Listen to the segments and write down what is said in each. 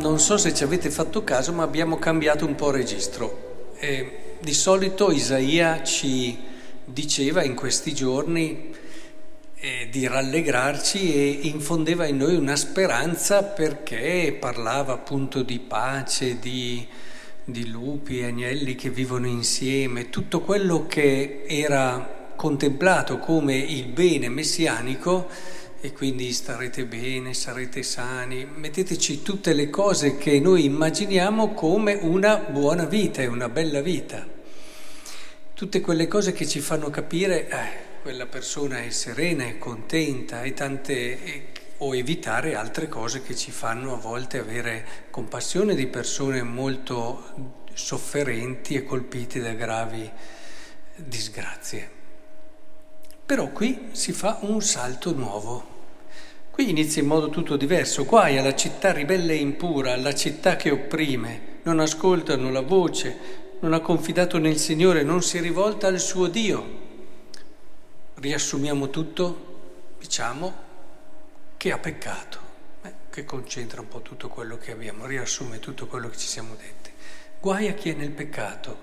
non so se ci avete fatto caso, ma abbiamo cambiato un po' registro. Eh, di solito Isaia ci diceva in questi giorni eh, di rallegrarci e infondeva in noi una speranza perché parlava appunto di pace, di, di lupi e agnelli che vivono insieme, tutto quello che era contemplato come il bene messianico e quindi starete bene, sarete sani, metteteci tutte le cose che noi immaginiamo come una buona vita e una bella vita. Tutte quelle cose che ci fanno capire, eh, quella persona è serena, è contenta e tante, e, o evitare altre cose che ci fanno a volte avere compassione di persone molto sofferenti e colpite da gravi disgrazie. Però qui si fa un salto nuovo. Qui inizia in modo tutto diverso. Guai alla città ribelle e impura, alla città che opprime, non ascoltano la voce, non ha confidato nel Signore, non si rivolta al suo Dio. Riassumiamo tutto, diciamo, che ha peccato, eh, che concentra un po' tutto quello che abbiamo, riassume tutto quello che ci siamo detti. Guai a chi è nel peccato.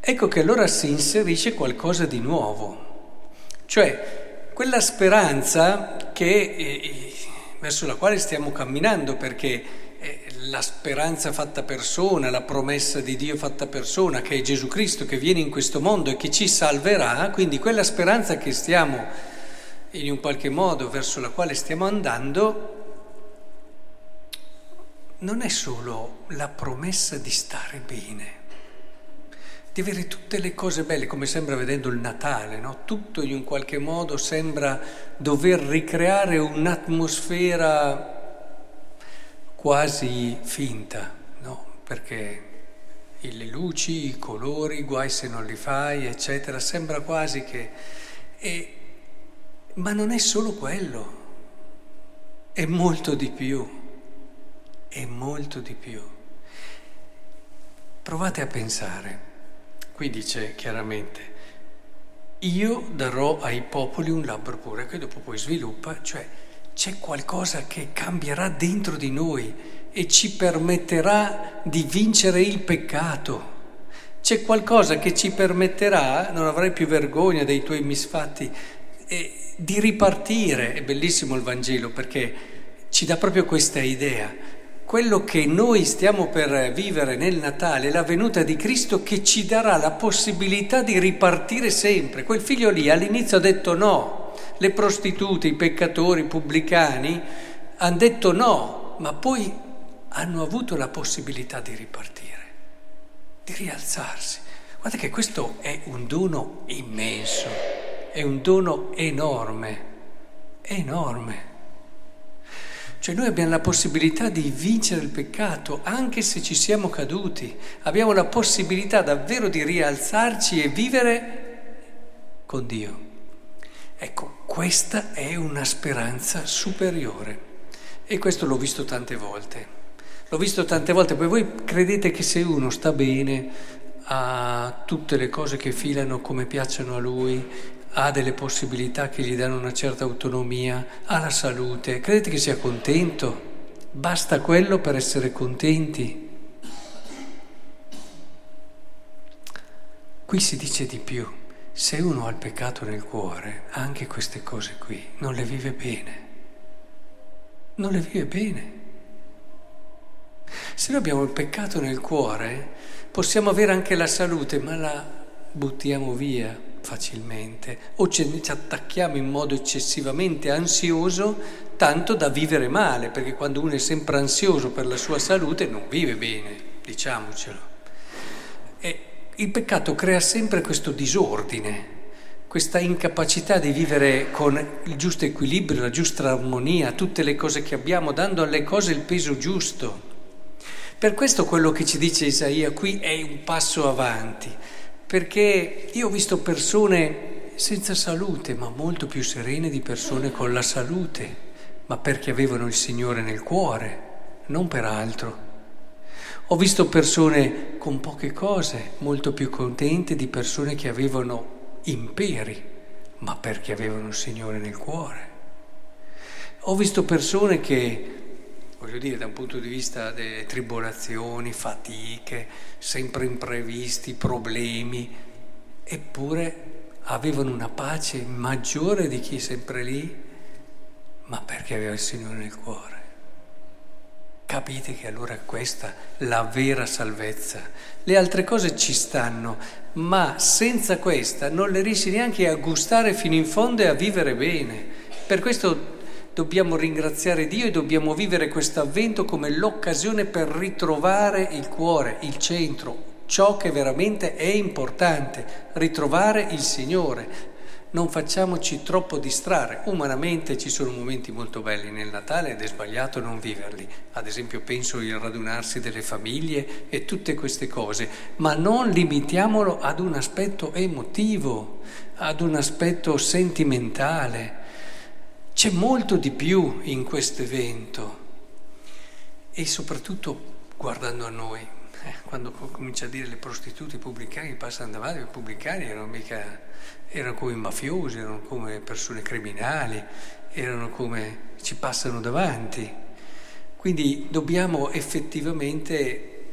Ecco che allora si inserisce qualcosa di nuovo, cioè quella speranza che, eh, verso la quale stiamo camminando, perché eh, la speranza fatta persona, la promessa di Dio fatta persona, che è Gesù Cristo che viene in questo mondo e che ci salverà, quindi quella speranza che stiamo in un qualche modo verso la quale stiamo andando, non è solo la promessa di stare bene di avere tutte le cose belle, come sembra vedendo il Natale, no? tutto in un qualche modo sembra dover ricreare un'atmosfera quasi finta, no? perché le luci, i colori, guai se non li fai, eccetera, sembra quasi che... E... Ma non è solo quello, è molto di più, è molto di più. Provate a pensare. Qui dice chiaramente, io darò ai popoli un labbro puro, che dopo poi sviluppa, cioè c'è qualcosa che cambierà dentro di noi e ci permetterà di vincere il peccato. C'è qualcosa che ci permetterà, non avrai più vergogna dei tuoi misfatti, eh, di ripartire. È bellissimo il Vangelo perché ci dà proprio questa idea quello che noi stiamo per vivere nel Natale, la venuta di Cristo che ci darà la possibilità di ripartire sempre. Quel figlio lì all'inizio ha detto no, le prostitute, i peccatori, i pubblicani hanno detto no, ma poi hanno avuto la possibilità di ripartire, di rialzarsi. Guarda che questo è un dono immenso, è un dono enorme, enorme. Cioè noi abbiamo la possibilità di vincere il peccato anche se ci siamo caduti, abbiamo la possibilità davvero di rialzarci e vivere con Dio. Ecco, questa è una speranza superiore e questo l'ho visto tante volte. L'ho visto tante volte, poi voi credete che se uno sta bene, ha tutte le cose che filano come piacciono a lui, ha delle possibilità che gli danno una certa autonomia, ha la salute, credete che sia contento? Basta quello per essere contenti? Qui si dice di più, se uno ha il peccato nel cuore, anche queste cose qui non le vive bene, non le vive bene. Se noi abbiamo il peccato nel cuore, possiamo avere anche la salute, ma la buttiamo via facilmente o ci attacchiamo in modo eccessivamente ansioso tanto da vivere male, perché quando uno è sempre ansioso per la sua salute non vive bene, diciamocelo. E il peccato crea sempre questo disordine, questa incapacità di vivere con il giusto equilibrio, la giusta armonia, tutte le cose che abbiamo, dando alle cose il peso giusto. Per questo quello che ci dice Isaia qui è un passo avanti perché io ho visto persone senza salute, ma molto più serene di persone con la salute, ma perché avevano il Signore nel cuore, non per altro. Ho visto persone con poche cose, molto più contente di persone che avevano imperi, ma perché avevano il Signore nel cuore. Ho visto persone che voglio dire, da un punto di vista delle tribolazioni, fatiche, sempre imprevisti, problemi, eppure avevano una pace maggiore di chi è sempre lì, ma perché aveva il Signore nel cuore. Capite che allora è questa la vera salvezza. Le altre cose ci stanno, ma senza questa non le riesci neanche a gustare fino in fondo e a vivere bene. Per questo dobbiamo ringraziare Dio e dobbiamo vivere questo avvento come l'occasione per ritrovare il cuore, il centro, ciò che veramente è importante, ritrovare il Signore. Non facciamoci troppo distrarre. Umanamente ci sono momenti molto belli nel Natale ed è sbagliato non viverli. Ad esempio penso al radunarsi delle famiglie e tutte queste cose, ma non limitiamolo ad un aspetto emotivo, ad un aspetto sentimentale. C'è molto di più in questo evento e soprattutto guardando a noi, eh, quando comincia a dire le prostitute pubblicane passano davanti, i pubblicani erano mica, erano come mafiosi, erano come persone criminali, erano come ci passano davanti. Quindi dobbiamo effettivamente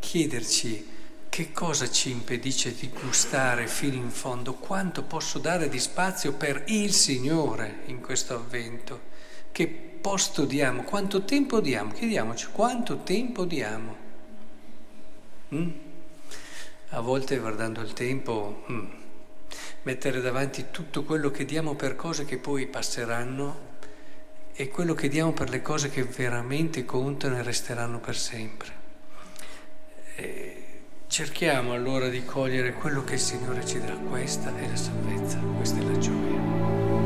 chiederci che cosa ci impedisce di gustare fino in fondo? Quanto posso dare di spazio per il Signore in questo avvento? Che posto diamo? Quanto tempo diamo? Chiediamoci quanto tempo diamo. Mm? A volte guardando il tempo, mm, mettere davanti tutto quello che diamo per cose che poi passeranno e quello che diamo per le cose che veramente contano e resteranno per sempre. Cerchiamo allora di cogliere quello che il Signore ci dà, questa è la salvezza, questa è la gioia.